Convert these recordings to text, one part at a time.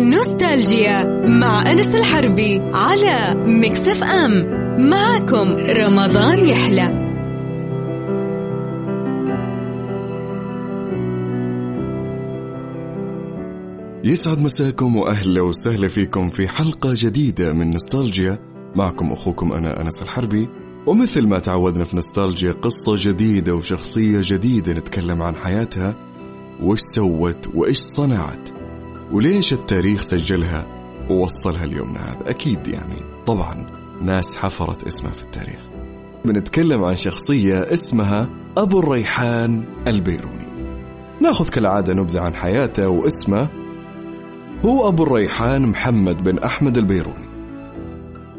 نوستالجيا مع أنس الحربي على مكسف أم. معكم رمضان يحلى. يسعد مساكم وأهلا وسهلا فيكم في حلقة جديدة من نوستالجيا. معكم أخوكم أنا أنس الحربي. ومثل ما تعودنا في نوستالجيا قصة جديدة وشخصية جديدة نتكلم عن حياتها. وش سوت وإيش صنعت؟ وليش التاريخ سجلها؟ ووصلها ليومنا هذا أكيد يعني. طبعا ناس حفرت اسمها في التاريخ. بنتكلم عن شخصية اسمها أبو الريحان البيروني. نأخذ كالعادة نبذة عن حياته واسمه. هو أبو الريحان محمد بن أحمد البيروني.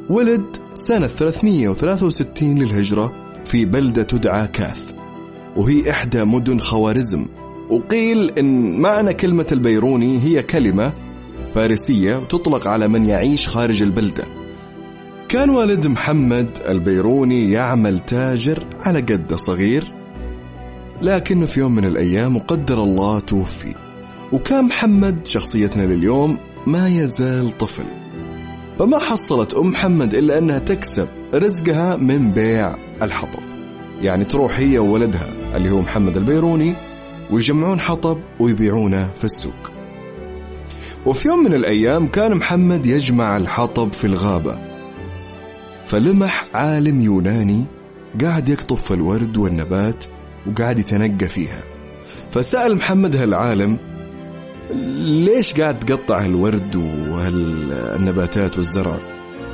ولد سنة 363 للهجرة في بلدة تدعى كاث وهي إحدى مدن خوارزم. وقيل إن معنى كلمة البيروني هي كلمة فارسية تطلق على من يعيش خارج البلدة. كان والد محمد البيروني يعمل تاجر على قده صغير لكنه في يوم من الأيام وقدر الله توفي وكان محمد شخصيتنا لليوم ما يزال طفل. فما حصلت أم محمد إلا أنها تكسب رزقها من بيع الحطب يعني تروح هي وولدها اللي هو محمد البيروني ويجمعون حطب ويبيعونه في السوق. وفي يوم من الأيام كان محمد يجمع الحطب في الغابة. فلمح عالم يوناني قاعد يقطف الورد والنبات وقاعد يتنقى فيها. فسأل محمد هالعالم ليش قاعد تقطع الورد والنباتات والزرع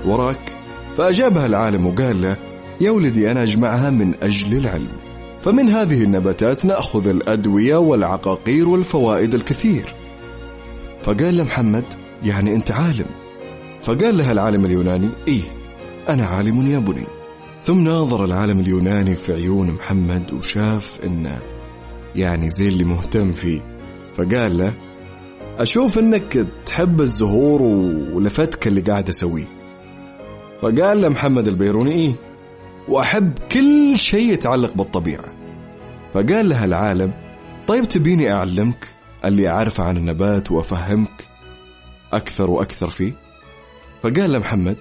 وراك؟ فأجابها العالم وقال له يا ولدي أنا أجمعها من أجل العلم. فمن هذه النباتات نأخذ الأدوية والعقاقير والفوائد الكثير. فقال له محمد يعني أنت عالم. فقال له العالم اليوناني إيه أنا عالم يا بني. ثم ناظر العالم اليوناني في عيون محمد وشاف إنه يعني زي اللي مهتم فيه. فقال له أشوف إنك تحب الزهور ولفتك اللي قاعد أسويه. فقال له محمد البيروني إيه وأحب كل شيء يتعلق بالطبيعة. فقال له العالم طيب تبيني أعلمك اللي أعرفه عن النبات وأفهمك أكثر وأكثر فيه؟ فقال له محمد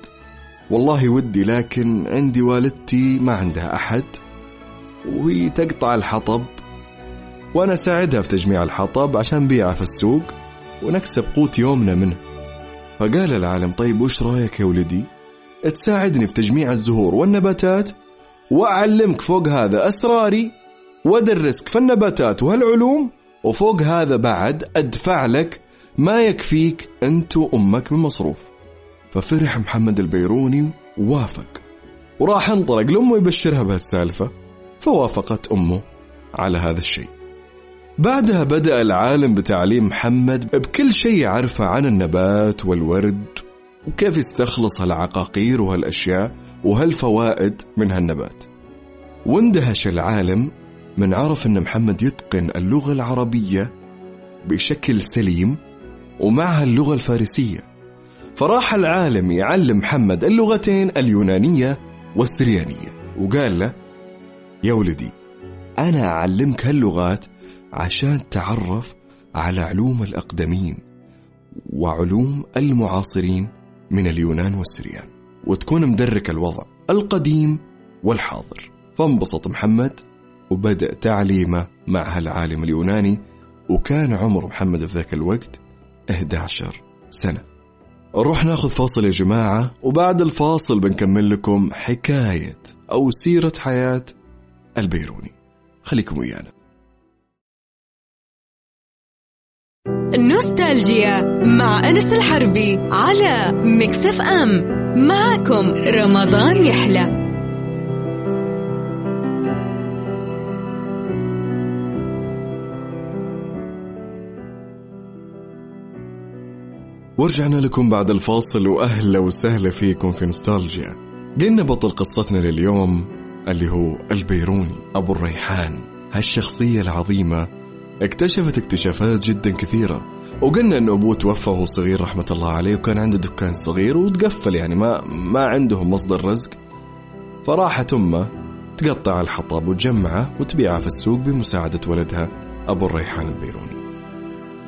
والله ودي لكن عندي والدتي ما عندها أحد وهي تقطع الحطب وأنا أساعدها في تجميع الحطب عشان بيعه في السوق ونكسب قوت يومنا منه. فقال العالم طيب وش رأيك يا ولدي؟ تساعدني في تجميع الزهور والنباتات وأعلمك فوق هذا أسراري وأدرسك في النباتات وهالعلوم وفوق هذا بعد أدفع لك ما يكفيك أنت وأمك من مصروف. ففرح محمد البيروني ووافق. وراح انطلق لأمه يبشرها بهالسالفة فوافقت أمه على هذا الشيء. بعدها بدأ العالم بتعليم محمد بكل شيء يعرفه عن النبات والورد وكيف يستخلص هالعقاقير وهالأشياء وهالفوائد من هالنبات. واندهش العالم من عرف أن محمد يتقن اللغة العربية بشكل سليم ومعها اللغة الفارسية. فراح العالم يعلم محمد اللغتين اليونانية والسريانية وقال له يا ولدي أنا أعلمك هاللغات عشان تعرف على علوم الأقدمين وعلوم المعاصرين من اليونان والسريان وتكون مدرك الوضع القديم والحاضر. فانبسط محمد وبدأ تعليمه مع هالعالم اليوناني وكان عمر محمد في ذاك الوقت 11 سنة. نروح ناخذ فاصل يا جماعة وبعد الفاصل بنكمل لكم حكاية أو سيرة حياة البيروني. خليكم ويانا. نوستالجيا مع أنس الحربي على مكسف أم. معكم رمضان يحلى. ورجعنا لكم بعد الفاصل. وأهلا وسهلا فيكم في نوستالجيا. قلنا بطل قصتنا لليوم اللي هو البيروني أبو الريحان. هالشخصية العظيمة اكتشفت اكتشافات جدا كثيرة. وقلنا إنه أبوه توفى وهو صغير رحمة الله عليه وكان عنده دكان صغير وتقفل يعني ما ما عندهم مصدر رزق. فراحت أمه تقطع الحطب وتجمعه وتبيعه في السوق بمساعدة ولدها أبو الريحان البيروني.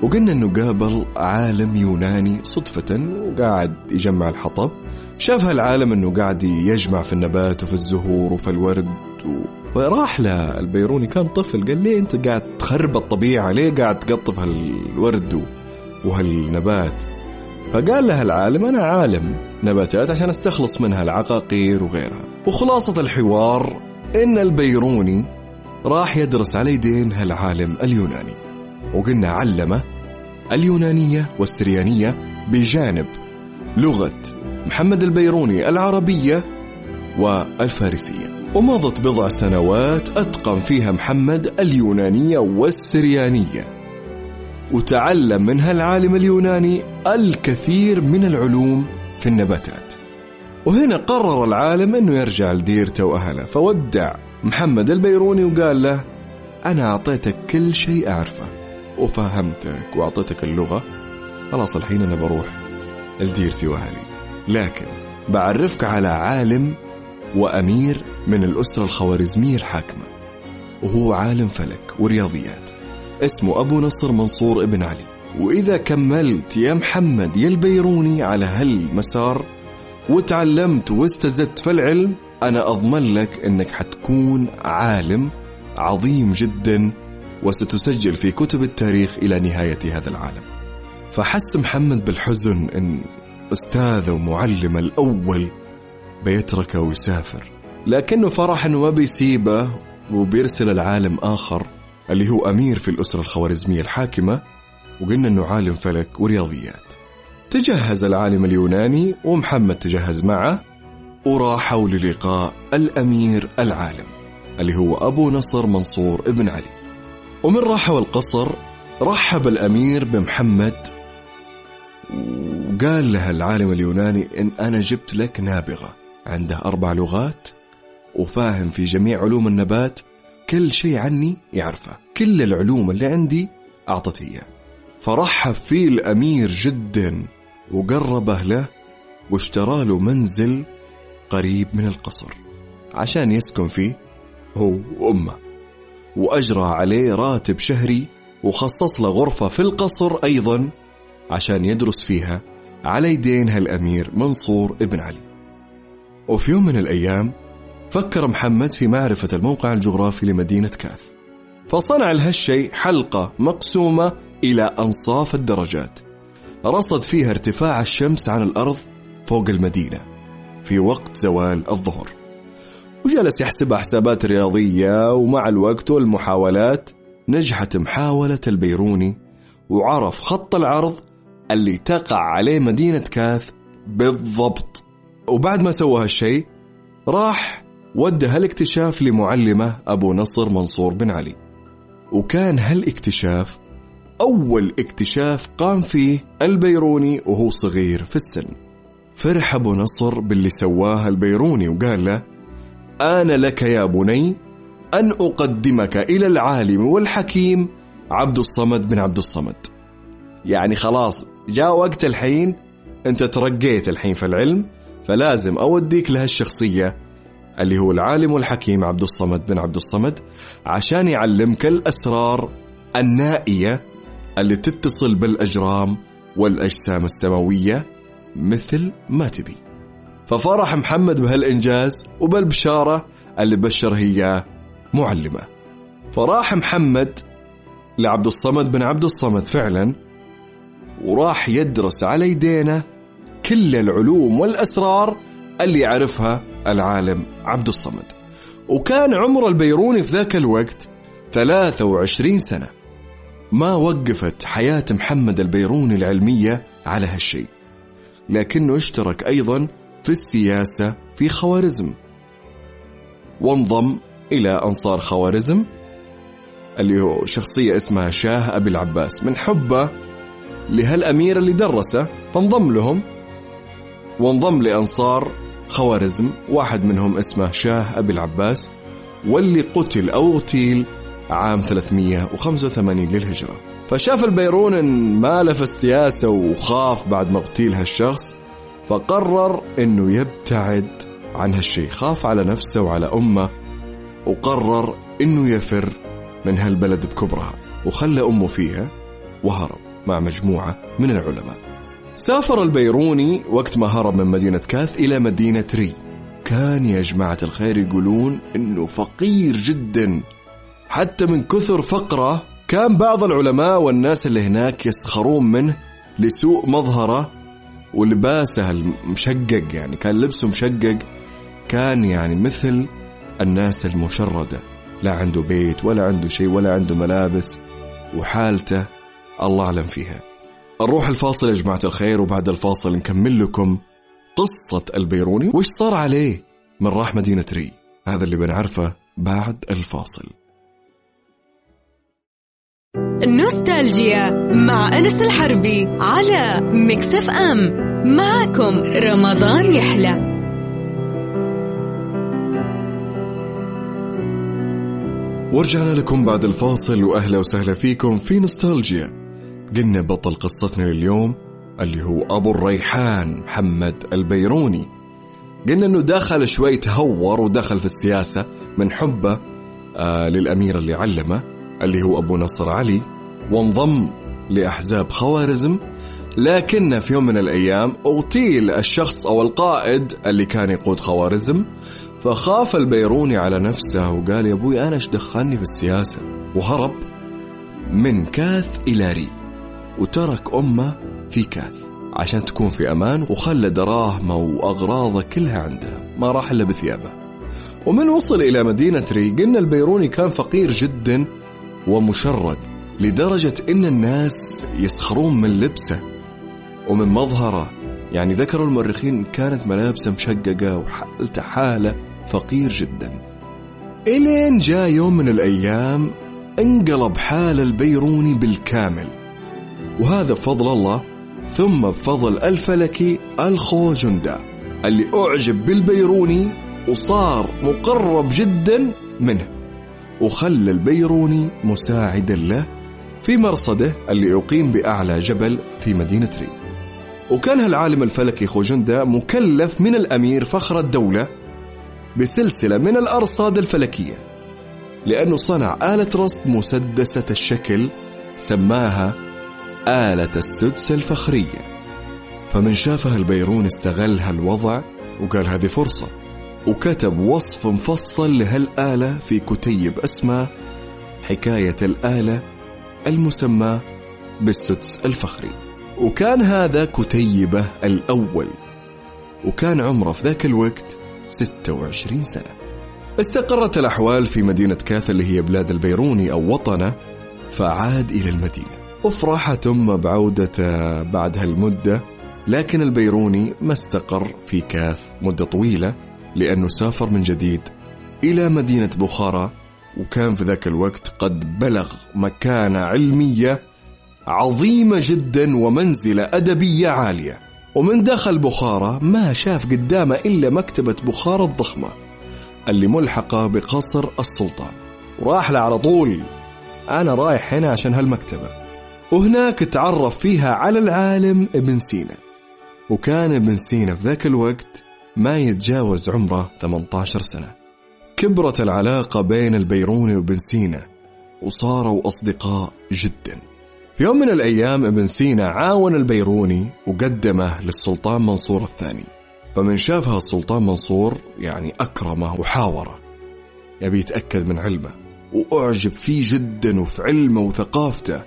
وقلنا إنه قابل عالم يوناني صدفة وقاعد يجمع الحطب. شاف هالعالم إنه قاعد يجمع في النبات وفي الزهور وفي الورد و... فراح له البيروني كان طفل قال ليه أنت قاعد تخرب الطبيعة ليه قاعد تقطف هالورد وهالنبات؟ فقال له العالم أنا عالم نباتات عشان أستخلص منها العقاقير وغيرها. وخلاصة الحوار إن البيروني راح يدرس على يدين هالعالم اليوناني. وقلنا علمه اليونانية والسريانية بجانب لغة محمد البيروني العربية والفارسية. ومضت بضع سنوات أتقن فيها محمد اليونانية والسريانية. وتعلم منها العالم اليوناني الكثير من العلوم في النباتات. وهنا قرر العالم أنه يرجع لديرته وأهله فودع محمد البيروني وقال له أنا أعطيتك كل شيء أعرفه. وفهمتك وأعطيتك اللغة؟ خلاص الحين أنا بروح لديرتي وأهلي لكن بعرفك على عالم وأمير من الأسرة الخوارزمية الحاكمة وهو عالم فلك ورياضيات اسمه أبو نصر منصور ابن علي. وإذا كملت يا محمد يا البيروني على هالمسار وتعلمت واستزدت في العلم أنا أضمن لك أنك حتكون عالم عظيم جدا وستسجل في كتب التاريخ إلى نهاية هذا العالم. فحس محمد بالحزن أن أستاذه ومعلمه الأول بيتركه ويسافر. لكنه فرح أنه ما بيسيبه وبيرسل العالم آخر اللي هو أمير في الأسرة الخوارزمية الحاكمة وقلنا أنه عالم فلك ورياضيات. تجهز العالم اليوناني ومحمد تجهز معه وراحوا للقاء الأمير العالم اللي هو أبو نصر منصور ابن علي. ومن راحوا القصر رحب الأمير بمحمد وقال له العالم اليوناني إن أنا جبت لك نابغة. عنده أربع لغات وفاهم في جميع علوم النبات. كل شيء عني يعرفه. كل العلوم اللي عندي أعطته إياه. فرحب فيه الأمير جدا وقربه له واشترى له منزل قريب من القصر عشان يسكن فيه هو وأمه. وأجرى عليه راتب شهري وخصص له غرفة في القصر أيضا عشان يدرس فيها على يدين هالأمير منصور ابن علي. وفي يوم من الأيام فكر محمد في معرفة الموقع الجغرافي لمدينة كاث فصنع لهالشيء حلقة مقسومة إلى أنصاف الدرجات. رصد فيها ارتفاع الشمس عن الأرض فوق المدينة في وقت زوال الظهر. وجلس يحسبها حسابات رياضية ومع الوقت والمحاولات نجحت محاولة البيروني وعرف خط العرض اللي تقع عليه مدينة كاث بالضبط. وبعد ما سوى هالشيء راح ودى هالاكتشاف لمعلمه أبو نصر منصور بن علي. وكان هالاكتشاف أول اكتشاف قام فيه البيروني وهو صغير في السن. فرح أبو نصر باللي سواه البيروني وقال له أنا لك يا بني أن أقدمك إلى العالم والحكيم عبد الصمد بن عبد الصمد. يعني خلاص جاء وقت الحين أنت ترقيت الحين في العلم فلازم أوديك لهالشخصية اللي هو العالم الحكيم عبد الصمد بن عبد الصمد عشان يعلمك الأسرار النائية اللي تتصل بالأجرام والأجسام السماوية مثل ما تبي. ففرح محمد بهالإنجاز وبالبشارة اللي بشر هي معلمة. فراح محمد لعبد الصمد بن عبد الصمد فعلا وراح يدرس على يدينا كل العلوم والأسرار اللي يعرفها العالم عبد الصمد. وكان عمر البيروني في ذاك الوقت 23 سنة. ما وقفت حياة محمد البيروني العلمية على هالشيء لكنه اشترك أيضا في السياسة في خوارزم. وانضم إلى أنصار خوارزم اللي هو شخصية اسمها شاه أبي العباس. من حبه لهالأمير اللي درسه فانضم لهم. وانضم لأنصار خوارزم واحد منهم اسمه شاه أبي العباس واللي قتل أو اغتيل عام 385 للهجرة. فشاف البيرون إن ماله في السياسة وخاف بعد ما اغتيل هالشخص فقرر إنه يبتعد عن هالشيء خاف على نفسه وعلى أمه وقرر إنه يفر من هالبلد بكبرها وخلى أمه فيها وهرب مع مجموعة من العلماء. سافر البيروني وقت ما هرب من مدينة كاث إلى مدينة ري. كان يا جماعة الخير يقولون إنه فقير جدا. حتى من كثر فقره كان بعض العلماء والناس اللي هناك يسخرون منه لسوء مظهره ولباسه المشقق يعني كان لبسه مشقق كان يعني مثل الناس المشردة. لا عنده بيت ولا عنده شيء ولا عنده ملابس وحالته الله أعلم فيها. نروح الفاصل يا جماعة الخير وبعد الفاصل نكمل لكم قصة البيروني. وش صار عليه من راح مدينة ري؟ هذا اللي بنعرفه بعد الفاصل. نوستالجيا مع أنس الحربي على مكسف أم. معكم رمضان يحلى. ورجعنا لكم بعد الفاصل وأهلا وسهلا فيكم في نوستالجيا. قلنا بطل قصتنا لليوم اللي هو أبو الريحان محمد البيروني. قلنا إنه دخل شوي تهور ودخل في السياسة من حبه آه للأمير اللي علمه. اللي هو أبو نصر علي وانضم لأحزاب خوارزم. لكن في يوم من الأيام اغتيل الشخص أو القائد اللي كان يقود خوارزم فخاف البيروني على نفسه وقال يا أبوي أنا إيش دخلني في السياسة؟ وهرب من كاث إلى ري وترك أمه في كاث عشان تكون في أمان وخلى دراهمه وأغراضه كلها عندها ما راح إلا بثيابه. ومن وصل إلى مدينة ري قلنا البيروني كان فقير جدا ومشرد لدرجة إن الناس يسخرون من لبسه ومن مظهره. يعني ذكروا المؤرخين كانت ملابسه مشققة وحالته حالة فقير جدا. إلين جاء يوم من الأيام انقلب حال البيروني بالكامل. وهذا بفضل الله ثم بفضل الفلكي الخوجندا اللي أعجب بالبيروني وصار مقرب جدا منه. وخلى البيروني مساعدا له في مرصده اللي يقيم بأعلى جبل في مدينة ري. وكان هالعالم الفلكي خوجندا مكلف من الأمير فخر الدولة بسلسلة من الأرصاد الفلكية لأنه صنع آلة رصد مسدسة الشكل سماها آلة السدس الفخرية. فمن شافها البيرون استغل هالوضع وقال هذه فرصة. وكتب وصف مفصل لهالآلة في كتيب اسمه حكاية الآلة المسمى بالسدس الفخري. وكان هذا كتيبه الأول وكان عمره في ذاك الوقت 26 سنة. استقرت الأحوال في مدينة كاث اللي هي بلاد البيروني أو وطنه فعاد إلى المدينة. وفرح ثم بعودته بعد هالمدة لكن البيروني ما استقر في كاث مدة طويلة. لأنه سافر من جديد إلى مدينة بخارى وكان في ذاك الوقت قد بلغ مكانة علمية عظيمة جدا ومنزلة أدبية عالية. ومن دخل بخارى ما شاف قدامه إلا مكتبة بخارى الضخمة اللي ملحقة بقصر السلطان. وراح له على طول. أنا رايح هنا عشان هالمكتبة. وهناك تعرف فيها على العالم ابن سينا. وكان ابن سينا في ذاك الوقت ما يتجاوز عمره 18 سنة. كبرت العلاقة بين البيروني وابن سينا وصاروا أصدقاء جداً. في يوم من الأيام ابن سينا عاون البيروني وقدمه للسلطان منصور الثاني. فمن شافها السلطان منصور يعني أكرمه وحاوره. يبي يتأكد من علمه وأعجب فيه جدا وفي علمه وثقافته.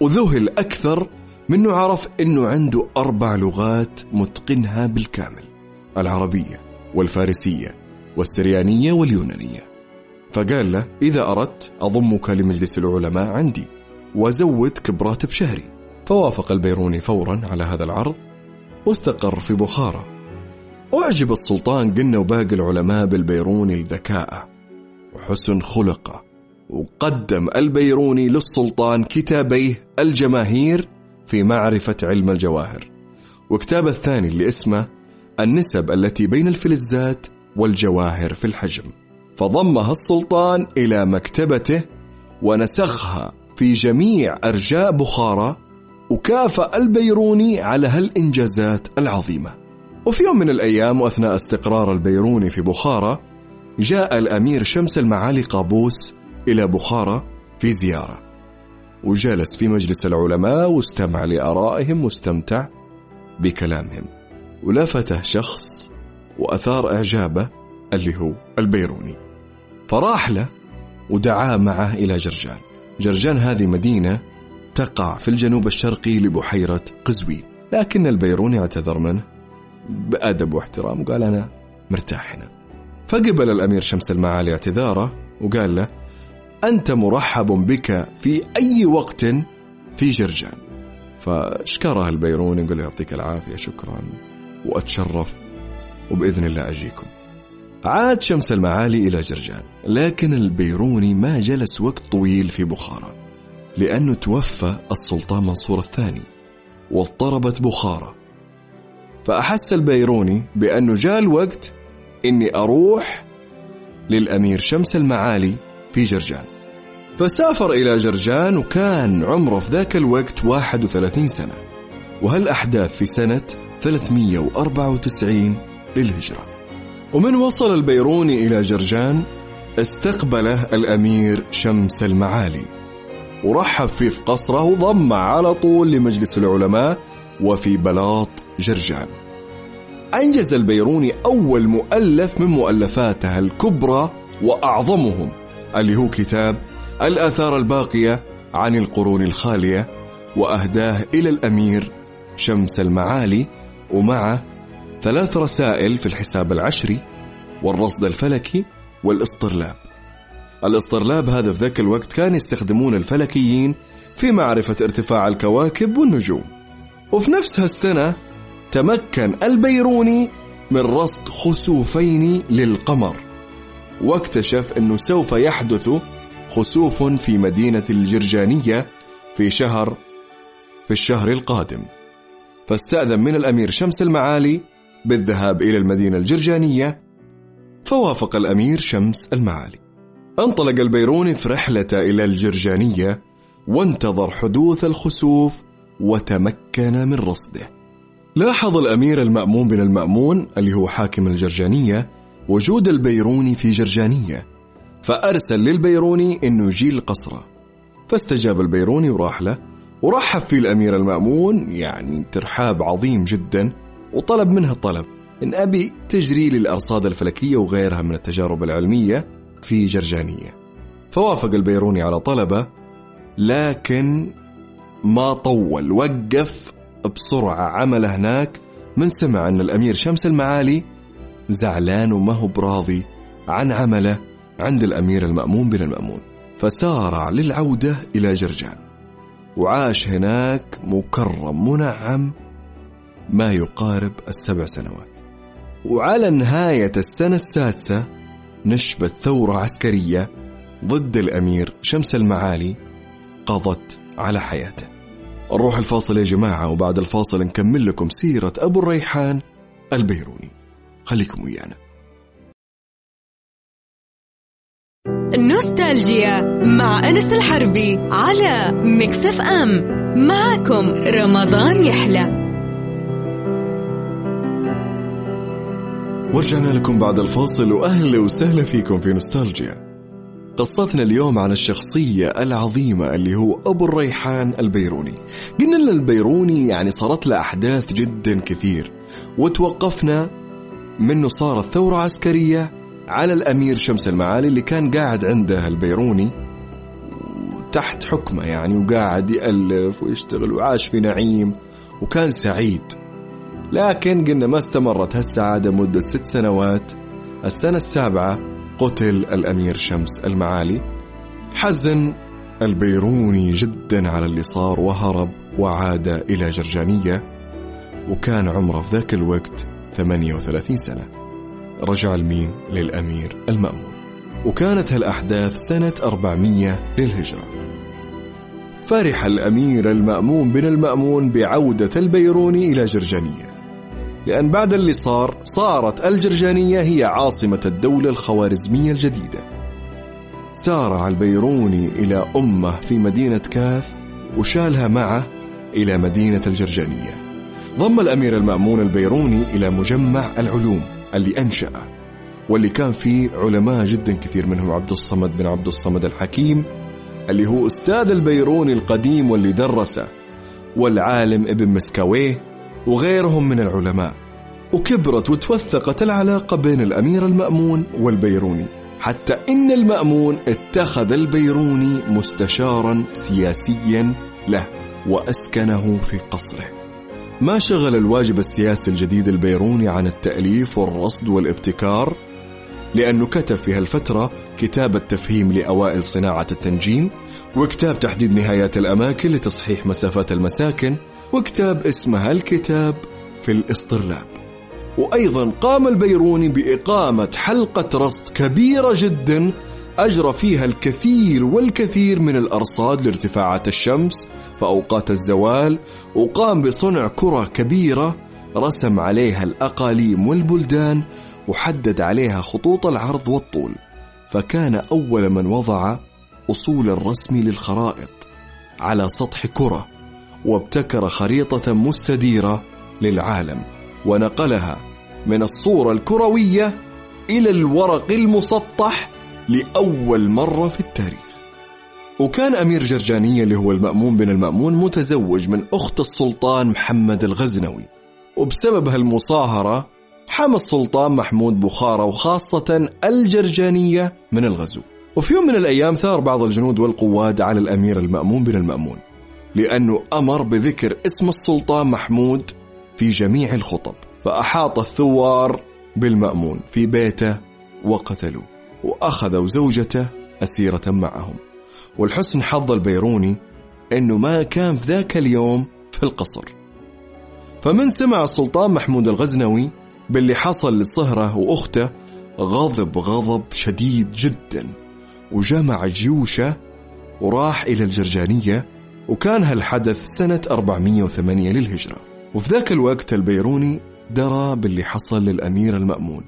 وذهل أكثر منه عرف أنه عنده أربع لغات متقنها بالكامل. العربية والفارسية والسريانية واليونانية. فقال له إذا أردت أضمك لمجلس العلماء عندي وزودك براتب شهري فوافق البيروني فورا على هذا العرض واستقر في بخارى. أعجب السلطان قلنا وباقي العلماء بالبيروني لذكائه وحسن خلقه وقدم البيروني للسلطان كتابيه الجماهير في معرفة علم الجواهر. وكتابه الثاني اللي اسمه النسب التي بين الفلزات والجواهر في الحجم. فضمها السلطان إلى مكتبته ونسخها في جميع أرجاء بخارى وكافأ البيروني على هالإنجازات العظيمة. وفي يوم من الأيام وأثناء استقرار البيروني في بخارى جاء الأمير شمس المعالي قابوس إلى بخارى في زيارة. وجلس في مجلس العلماء واستمع لآرائهم واستمتع بكلامهم. ولفته شخص وأثار إعجابه اللي هو البيروني. فراح له ودعاه معه إلى جرجان. جرجان هذه مدينة تقع في الجنوب الشرقي لبحيرة قزوين. لكن البيروني اعتذر منه بأدب واحترام وقال أنا مرتاح هنا. فقبل الأمير شمس المعالي اعتذاره وقال له أنت مرحب بك في أي وقت في جرجان. فاشكره البيروني يقول يعطيك العافية شكرا. وأتشرف وبإذن الله أجيكم. عاد شمس المعالي إلى جرجان لكن البيروني ما جلس وقت طويل في بخارى لأنه توفى السلطان منصور الثاني واضطربت بخارى. فأحس البيروني بأنه جاء الوقت إني أروح للأمير شمس المعالي في جرجان. فسافر إلى جرجان وكان عمره في ذاك الوقت 31 سنة وهالأحداث في سنة 394 للهجرة ومن وصل البيروني إلى جرجان استقبله الأمير شمس المعالي ورحب فيه في قصره وضم على طول لمجلس العلماء وفي بلاط جرجان. أنجز البيروني أول مؤلف من مؤلفاته الكبرى وأعظمهم اللي هو كتاب الآثار الباقية عن القرون الخالية وأهداه إلى الأمير شمس المعالي ومعه ثلاث رسائل في الحساب العشري والرصد الفلكي والاسطرلاب الاسطرلاب هذا في ذاك الوقت كان يستخدمون الفلكيين في معرفة ارتفاع الكواكب والنجوم. وفي نفس هالسنة تمكن البيروني من رصد خسوفين للقمر. واكتشف أنه سوف يحدث خسوف في مدينة الجرجانية في شهر في الشهر القادم. فاستأذن من الأمير شمس المعالي بالذهاب إلى المدينة الجرجانية فوافق الأمير شمس المعالي. انطلق البيروني في رحلته إلى الجرجانية وانتظر حدوث الخسوف وتمكن من رصده. لاحظ الأمير المأمون بن المأمون اللي هو حاكم الجرجانية وجود البيروني في جرجانية فأرسل للبيروني أنه يجي القصرة فاستجاب البيروني وراح له ورحب فيه الأمير المأمون يعني ترحاب عظيم جدا وطلب منه طلب إن أبي تجري للأرصاد الفلكية وغيرها من التجارب العلمية في جرجانية. فوافق البيروني على طلبه لكن ما طول وقف بسرعة. عمله هناك من سمع أن الأمير شمس المعالي زعلان وما هو براضي عن عمله عند الأمير المأمون بن المأمون. فسارع للعودة إلى جرجان. وعاش هناك مكرم منعم ما يقارب السبع سنوات. وعلى نهاية السنة السادسة نشبت ثورة عسكرية ضد الأمير شمس المعالي قضت على حياته. نروح الفاصل يا جماعة وبعد الفاصل نكمل لكم سيرة أبو الريحان البيروني. خليكم ويانا. نوستالجيا مع أنس الحربي على مكسف أم. معكم رمضان يحلى. ورجعنا لكم بعد الفاصل. وأهلا وسهلا فيكم في نوستالجيا. قصتنا اليوم عن الشخصية العظيمة اللي هو أبو الريحان البيروني. قلنا لنا البيروني يعني صارت له أحداث جدا كثير وتوقفنا منه صارت ثورة عسكرية على الأمير شمس المعالي اللي كان قاعد عنده البيروني تحت حكمه يعني وقاعد يألف ويشتغل وعاش في نعيم وكان سعيد. لكن قلنا ما استمرت هالسعادة مدة ست سنوات. السنة السابعة قتل الأمير شمس المعالي. حزن البيروني جدا على اللي صار وهرب وعاد إلى جرجانية وكان عمره في ذاك الوقت 38 سنة. رجع المين للأمير المأمون. وكانت هالأحداث سنة 400 للهجرة. فرح الأمير المأمون بن المأمون بعودة البيروني إلى جرجانية. لأن بعد اللي صار صارت الجرجانية هي عاصمة الدولة الخوارزمية الجديدة. سارع البيروني إلى أمه في مدينة كاث وشالها معه إلى مدينة الجرجانية. ضم الأمير المأمون البيروني إلى مجمع العلوم. اللي أنشأه واللي كان فيه علماء جدا كثير منهم عبد الصمد بن عبد الصمد الحكيم اللي هو أستاذ البيروني القديم واللي درسه والعالم ابن مسكاويه وغيرهم من العلماء وكبرت وتوثقت العلاقة بين الأمير المأمون والبيروني حتى إن المأمون اتخذ البيروني مستشارا سياسيا له وأسكنه في قصره. ما شغل الواجب السياسي الجديد البيروني عن التأليف والرصد والابتكار؟ لأنه كتب في هالفترة كتاب التفهيم لأوائل صناعة التنجيم وكتاب تحديد نهايات الأماكن لتصحيح مسافات المساكن وكتاب اسمه الكتاب في الاسطرلاب وأيضا قام البيروني بإقامة حلقة رصد كبيرة جدا أجرى فيها الكثير والكثير من الأرصاد لارتفاعات الشمس في أوقات الزوال وقام بصنع كرة كبيرة رسم عليها الأقاليم والبلدان وحدد عليها خطوط العرض والطول. فكان أول من وضع أصول الرسم للخرائط على سطح كرة وابتكر خريطة مستديرة للعالم ونقلها من الصورة الكروية إلى الورق المسطح لأول مرة في التاريخ. وكان أمير جرجانية اللي هو المأمون بن المأمون متزوج من أخت السلطان محمد الغزنوي. وبسبب هالمصاهرة حمى السلطان محمود بخارى وخاصة الجرجانية من الغزو. وفي يوم من الأيام ثار بعض الجنود والقواد على الأمير المأمون بن المأمون لأنه أمر بذكر اسم السلطان محمود في جميع الخطب فأحاط الثوار بالمأمون في بيته وقتلوه. وأخذوا زوجته أسيرة معهم. والحسن حظ البيروني أنه ما كان في ذاك اليوم في القصر. فمن سمع السلطان محمود الغزنوي باللي حصل لصهرة وأخته غضب غضب شديد جدا وجمع جيوشه وراح إلى الجرجانية وكان هالحدث سنة 408 للهجرة. وفي ذاك الوقت البيروني درى باللي حصل للأمير المأمون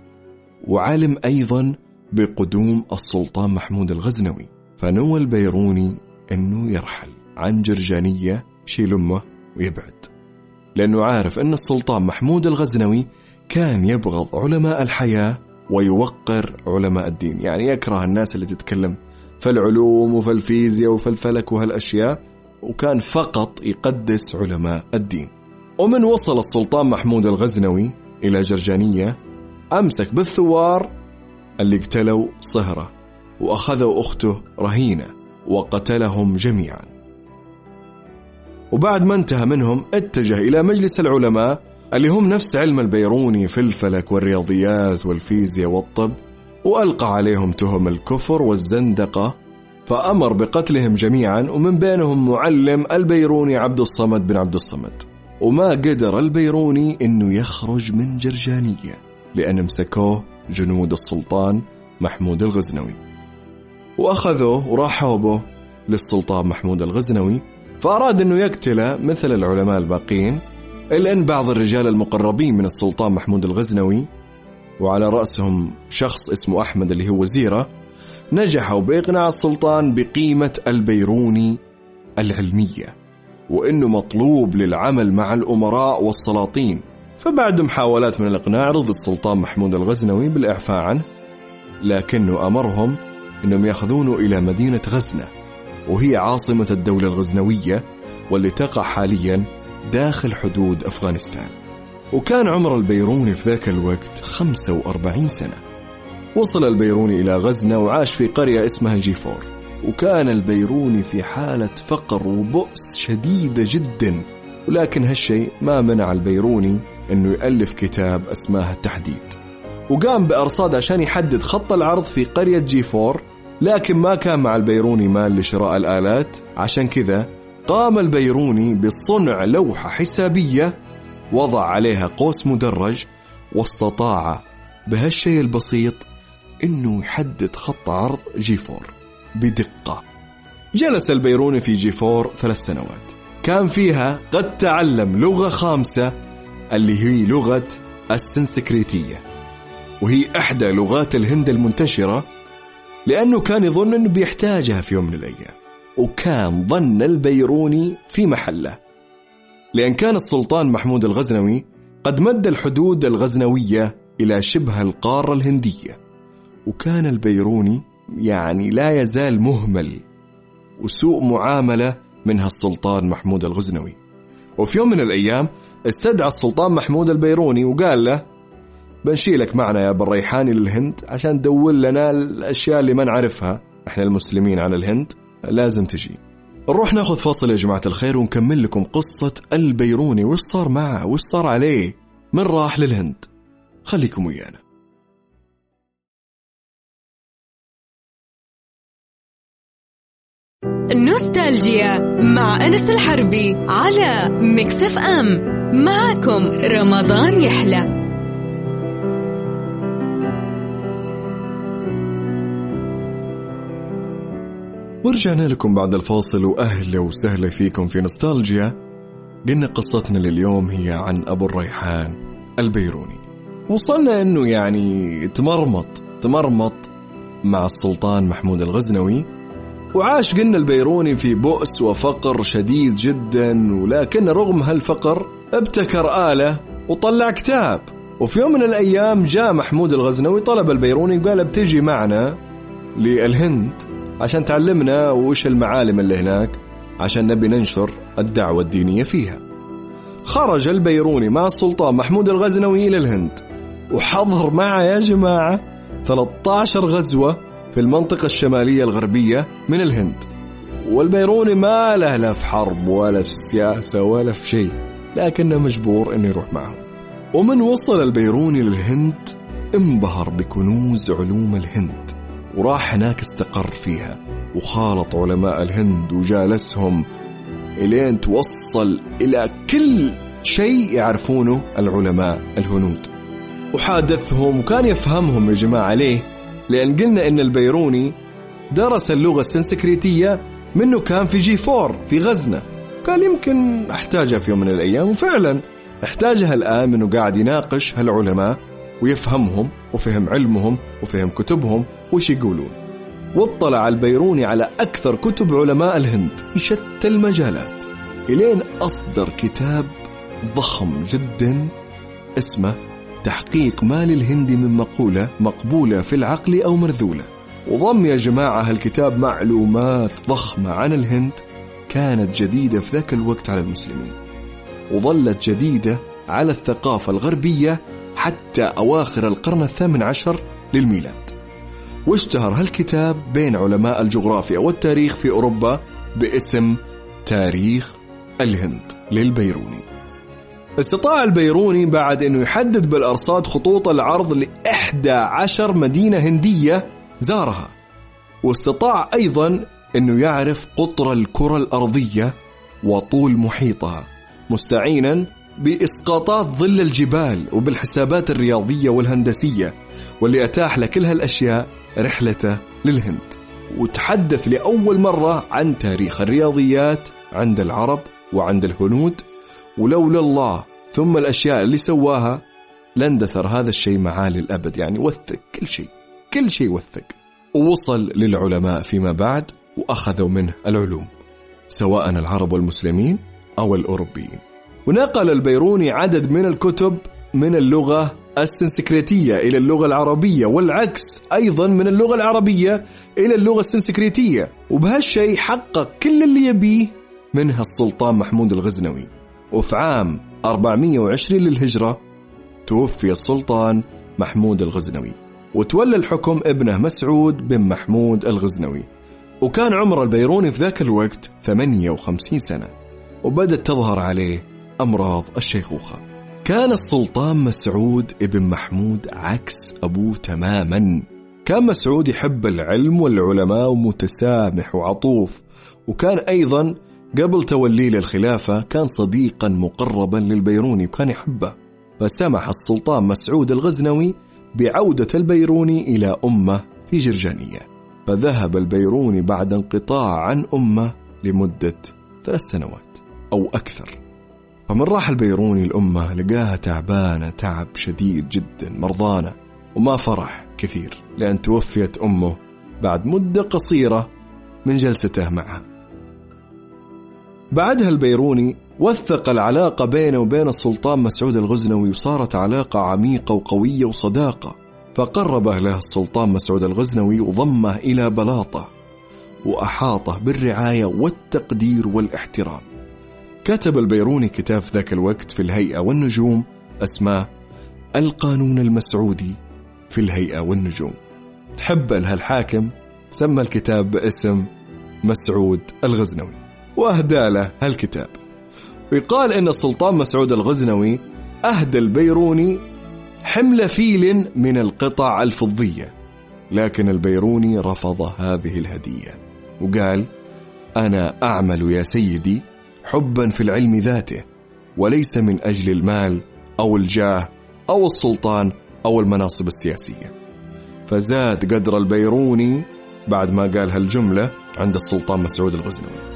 وعلم أيضا بقدوم السلطان محمود الغزنوي. فنوى البيروني أنه يرحل عن جرجانية شيل أمه ويبعد. لأنه عارف أن السلطان محمود الغزنوي كان يبغض علماء الحياة ويوقر علماء الدين. يعني يكره الناس اللي تتكلم في العلوم وفي الفيزياء وفي الفلك وهالأشياء وكان فقط يقدس علماء الدين. ومن وصل السلطان محمود الغزنوي إلى جرجانية أمسك بالثوار اللي اقتلوا صهرة وأخذوا أخته رهينة وقتلهم جميعا. وبعد ما انتهى منهم اتجه إلى مجلس العلماء اللي هم نفس علم البيروني في الفلك والرياضيات والفيزياء والطب وألقى عليهم تهم الكفر والزندقة فأمر بقتلهم جميعا ومن بينهم معلم البيروني عبد الصمد بن عبد الصمد. وما قدر البيروني إنه يخرج من جرجانية لأن مسكوه جنود السلطان محمود الغزنوي. وأخذوه وراحوا به للسلطان محمود الغزنوي فأراد أنه يقتله مثل العلماء الباقين إلا أن بعض الرجال المقربين من السلطان محمود الغزنوي وعلى رأسهم شخص اسمه أحمد اللي هو وزيرة نجحوا بإقناع السلطان بقيمة البيروني العلمية وإنه مطلوب للعمل مع الأمراء والسلاطين. فبعد محاولات من الإقناع رضي السلطان محمود الغزنوي بالإعفاء عنه لكنه أمرهم أنهم يأخذونه إلى مدينة غزنة وهي عاصمة الدولة الغزنوية واللي تقع حاليا داخل حدود أفغانستان. وكان عمر البيروني في ذاك الوقت 45 سنة. وصل البيروني إلى غزنة وعاش في قرية اسمها جيفور. وكان البيروني في حالة فقر وبؤس شديدة جدا ولكن هالشيء ما منع البيروني إنه يألف كتاب اسماه التحديد. وقام بأرصاد عشان يحدد خط العرض في قرية جيفور لكن ما كان مع البيروني مال لشراء الآلات. عشان كذا قام البيروني بصنع لوحة حسابية وضع عليها قوس مدرج واستطاع بهالشيء البسيط إنه يحدد خط عرض جيفور بدقة. جلس البيروني في جيفور ثلاث سنوات. كان فيها قد تعلم لغة خامسة اللي هي لغة السنسكريتية وهي إحدى لغات الهند المنتشرة لأنه كان يظن أنه بيحتاجها في يوم من الأيام وكان ظن البيروني في محله. لأن كان السلطان محمود الغزنوي قد مد الحدود الغزنوية إلى شبه القارة الهندية وكان البيروني يعني لا يزال مهمل وسوء معاملة منها السلطان محمود الغزنوي. وفي يوم من الأيام استدعى السلطان محمود البيروني وقال له بنشيلك معنا يا بالريحاني للهند عشان تدور لنا الأشياء اللي ما نعرفها. إحنا المسلمين عن الهند لازم تجي. نروح ناخذ فاصل يا جماعة الخير ونكمل لكم قصة البيروني وش صار معه وش صار عليه من راح للهند. خليكم ويانا. نوستالجيا مع أنس الحربي على مكسف أم. معكم رمضان يحلى. ورجعنا لكم بعد الفاصل. وأهلا وسهلا فيكم في نوستالجيا. قلنا قصتنا لليوم هي عن أبو الريحان البيروني. وصلنا أنه يعني تمرمط تمرمط مع السلطان محمود الغزنوي. وعاش قلنا البيروني في بؤس وفقر شديد جدا ولكن رغم هالفقر ابتكر آلة وطلع كتاب. وفي يوم من الأيام جاء محمود الغزنوي طلب البيروني وقال بتجي معنا للهند عشان تعلمنا وش المعالم اللي هناك عشان نبي ننشر الدعوة الدينية فيها. خرج البيروني مع السلطان محمود الغزنوي إلى الهند. وحضر معه يا جماعة 13 غزوة في المنطقة الشمالية الغربية من الهند. والبيروني ما له لا في حرب ولا في سياسة ولا في شيء لكنه مجبور إنه يروح معهم. ومن وصل البيروني للهند انبهر بكنوز علوم الهند وراح هناك استقر فيها وخالط علماء الهند وجالسهم إلين توصل إلى كل شيء يعرفونه العلماء الهنود. وحادثهم وكان يفهمهم يا جماعة ليه؟ لأن قلنا إن البيروني درس اللغة السنسكريتية منه كان في جيفور في غزنة. قال يمكن أحتاجها في يوم من الأيام وفعلا أحتاجها الآن منه قاعد يناقش هالعلماء ويفهمهم وفهم علمهم وفهم كتبهم وش يقولون. واطلع البيروني على أكثر كتب علماء الهند شتى المجالات إلين أصدر كتاب ضخم جدا اسمه تحقيق ما للهند من مقولة مقبولة في العقل أو مرذولة وضم يا جماعة هالكتاب معلومات ضخمة عن الهند كانت جديدة في ذاك الوقت على المسلمين وظلت جديدة على الثقافة الغربية حتى أواخر القرن الثامن عشر للميلاد. واشتهر هالكتاب بين علماء الجغرافيا والتاريخ في أوروبا باسم تاريخ الهند للبيروني. استطاع البيروني بعد أنه يحدد بالأرصاد خطوط العرض لإحدى عشر مدينة هندية زارها واستطاع أيضا أنه يعرف قطر الكرة الأرضية وطول محيطها مستعينا بإسقاطات ظل الجبال وبالحسابات الرياضية والهندسية واللي أتاح لكل هالأشياء رحلته للهند. وتحدث لأول مرة عن تاريخ الرياضيات عند العرب وعند الهنود ولولا الله ثم الأشياء اللي سواها لاندثر هذا الشيء معاه للأبد يعني وثق كل شيء كل شيء وثق. ووصل للعلماء فيما بعد وأخذوا منه العلوم سواء العرب والمسلمين أو الأوروبيين. ونقل البيروني عدد من الكتب من اللغة السنسكريتية إلى اللغة العربية والعكس أيضا من اللغة العربية إلى اللغة السنسكريتية. وبهالشيء حقق كل اللي يبيه منها السلطان محمود الغزنوي. وفي عام 420 للهجرة توفي السلطان محمود الغزنوي. وتولى الحكم ابنه مسعود بن محمود الغزنوي. وكان عمر البيروني في ذاك الوقت 58 سنة. وبدت تظهر عليه أمراض الشيخوخة. كان السلطان مسعود ابن محمود عكس أبوه تماما. كان مسعود يحب العلم والعلماء ومتسامح وعطوف. وكان أيضا قبل توليه للخلافة كان صديقا مقربا للبيروني وكان يحبه فسمح السلطان مسعود الغزنوي بعودة البيروني إلى أمه في جرجانية فذهب البيروني بعد انقطاع عن أمه لمدة ثلاث سنوات أو أكثر. فمن راح البيروني الأمة لقاها تعبانة تعب شديد جدا مرضانة وما فرح كثير لأن توفيت أمه بعد مدة قصيرة من جلسته معها. بعدها البيروني وثق العلاقة بينه وبين السلطان مسعود الغزنوي وصارت علاقة عميقة وقوية وصداقة. فقربه له السلطان مسعود الغزنوي وضمه إلى بلاطة وأحاطه بالرعاية والتقدير والاحترام. كتب البيروني كتاب في ذاك الوقت في الهيئة والنجوم أسماه القانون المسعودي في الهيئة والنجوم. حب الحاكم سمى الكتاب باسم مسعود الغزنوي. وأهدى له هالكتاب. ويقال أن السلطان مسعود الغزنوي أهدى البيروني حمل فيل من القطع الفضية لكن البيروني رفض هذه الهدية وقال أنا أعمل يا سيدي حبا في العلم ذاته وليس من أجل المال أو الجاه أو السلطان أو المناصب السياسية. فزاد قدر البيروني بعد ما قال هالجملة عند السلطان مسعود الغزنوي.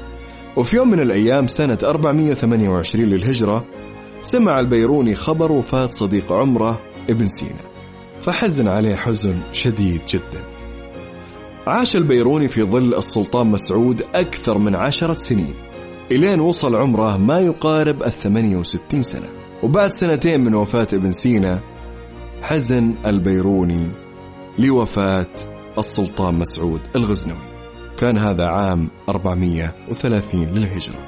وفي يوم من الأيام سنة 428 للهجرة سمع البيروني خبر وفاة صديق عمرة ابن سينا فحزن عليه حزن شديد جدا. عاش البيروني في ظل السلطان مسعود أكثر من عشرة سنين إلين وصل عمره ما يقارب الثمانية وستين سنة. وبعد سنتين من وفاة ابن سينا حزن البيروني لوفاة السلطان مسعود الغزنوي. كان هذا عام 430 للهجرة.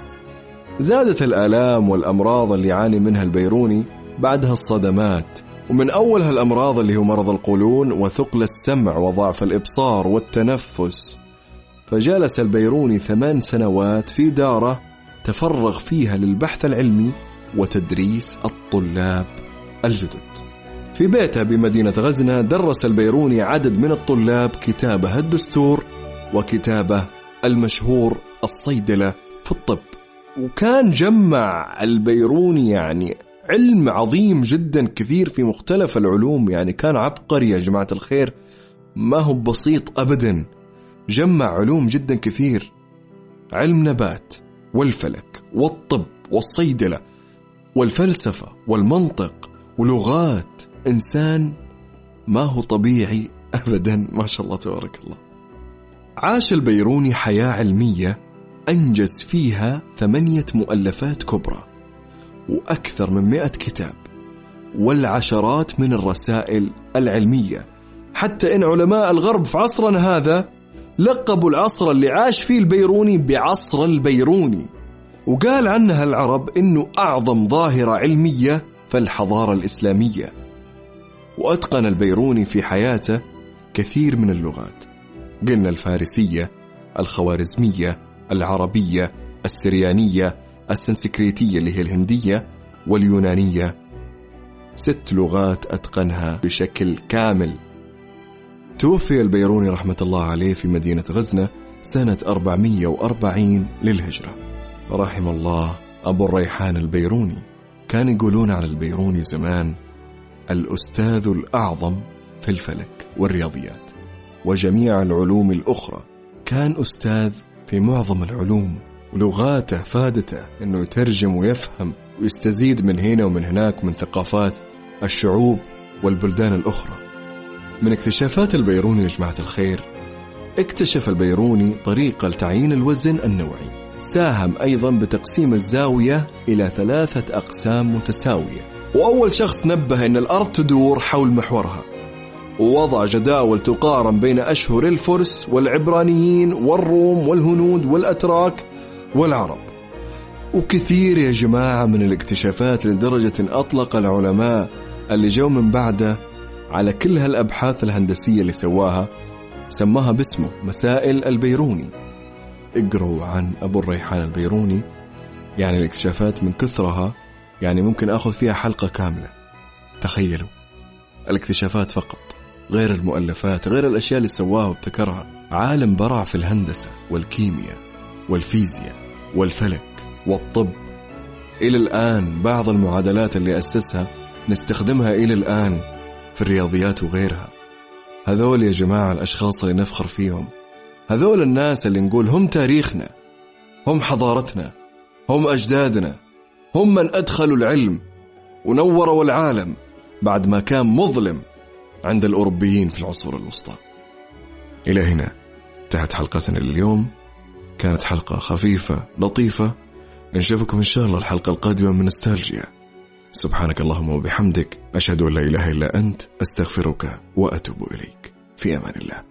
زادت الآلام والأمراض اللي يعاني منها البيروني بعدها الصدمات ومن أول هالأمراض اللي هو مرض القولون وثقل السمع وضعف الإبصار والتنفس. فجلس البيروني ثمان سنوات في دارة تفرغ فيها للبحث العلمي وتدريس الطلاب الجدد. في بيته بمدينة غزنة درس البيروني عدد من الطلاب كتابه الدستور وكتابه المشهور الصيدلة في الطب. وكان جمع البيروني يعني علم عظيم جدا كثير في مختلف العلوم. يعني كان عبقري يا جماعة الخير. ما هو بسيط أبدا. جمع علوم جدا كثير. علم نبات والفلك والطب والصيدلة والفلسفة والمنطق ولغات. إنسان ما هو طبيعي أبدا. ما شاء الله تبارك الله. عاش البيروني حياة علمية أنجز فيها ثمانية مؤلفات كبرى وأكثر من مئة كتاب والعشرات من الرسائل العلمية. حتى إن علماء الغرب في عصرنا هذا لقبوا العصر اللي عاش فيه البيروني بعصر البيروني. وقال عنها العرب إنه أعظم ظاهرة علمية في الحضارة الإسلامية. وأتقن البيروني في حياته كثير من اللغات. قلنا الفارسية الخوارزمية العربية السريانية السنسكريتية اللي هي الهندية واليونانية. ست لغات أتقنها بشكل كامل. توفي البيروني رحمة الله عليه في مدينة غزنة سنة 440 للهجرة. رحم الله أبو الريحان البيروني. كان يقولون على البيروني زمان الأستاذ الأعظم في الفلك والرياضيات. وجميع العلوم الأخرى. كان أستاذ في معظم العلوم ولغاته فادته أنه يترجم ويفهم ويستزيد من هنا ومن هناك من ثقافات الشعوب والبلدان الأخرى. من اكتشافات البيروني يا جماعة الخير اكتشف البيروني طريقة لتعيين الوزن النوعي. ساهم أيضا بتقسيم الزاوية إلى ثلاثة أقسام متساوية. وأول شخص نبه أن الأرض تدور حول محورها. ووضع جداول تقارن بين أشهر الفرس والعبرانيين والروم والهنود والأتراك والعرب. وكثير يا جماعة من الاكتشافات لدرجة أطلق العلماء اللي جو من بعده على كل هالأبحاث الهندسية اللي سواها سماها باسمه مسائل البيروني. اقروا عن أبو الريحان البيروني يعني الاكتشافات من كثرها يعني ممكن أخذ فيها حلقة كاملة. تخيلوا الاكتشافات فقط. غير المؤلفات غير الأشياء اللي سواها وابتكرها. عالم برع في الهندسة والكيمياء والفيزياء والفلك والطب. إلى الآن بعض المعادلات اللي أسسها نستخدمها إلى الآن في الرياضيات وغيرها. هذول يا جماعة الأشخاص اللي نفخر فيهم. هذول الناس اللي نقول هم تاريخنا هم حضارتنا هم أجدادنا هم من أدخلوا العلم ونوروا العالم بعد ما كان مظلم عند الأوروبيين في العصور الوسطى. إلى هنا انتهت حلقتنا لليوم. كانت حلقة خفيفة لطيفة. نشوفكم إن شاء الله الحلقة القادمة من نستالجيا سبحانك اللهم وبحمدك أشهد أن لا إله إلا أنت أستغفرك وأتوب إليك. في أمان الله.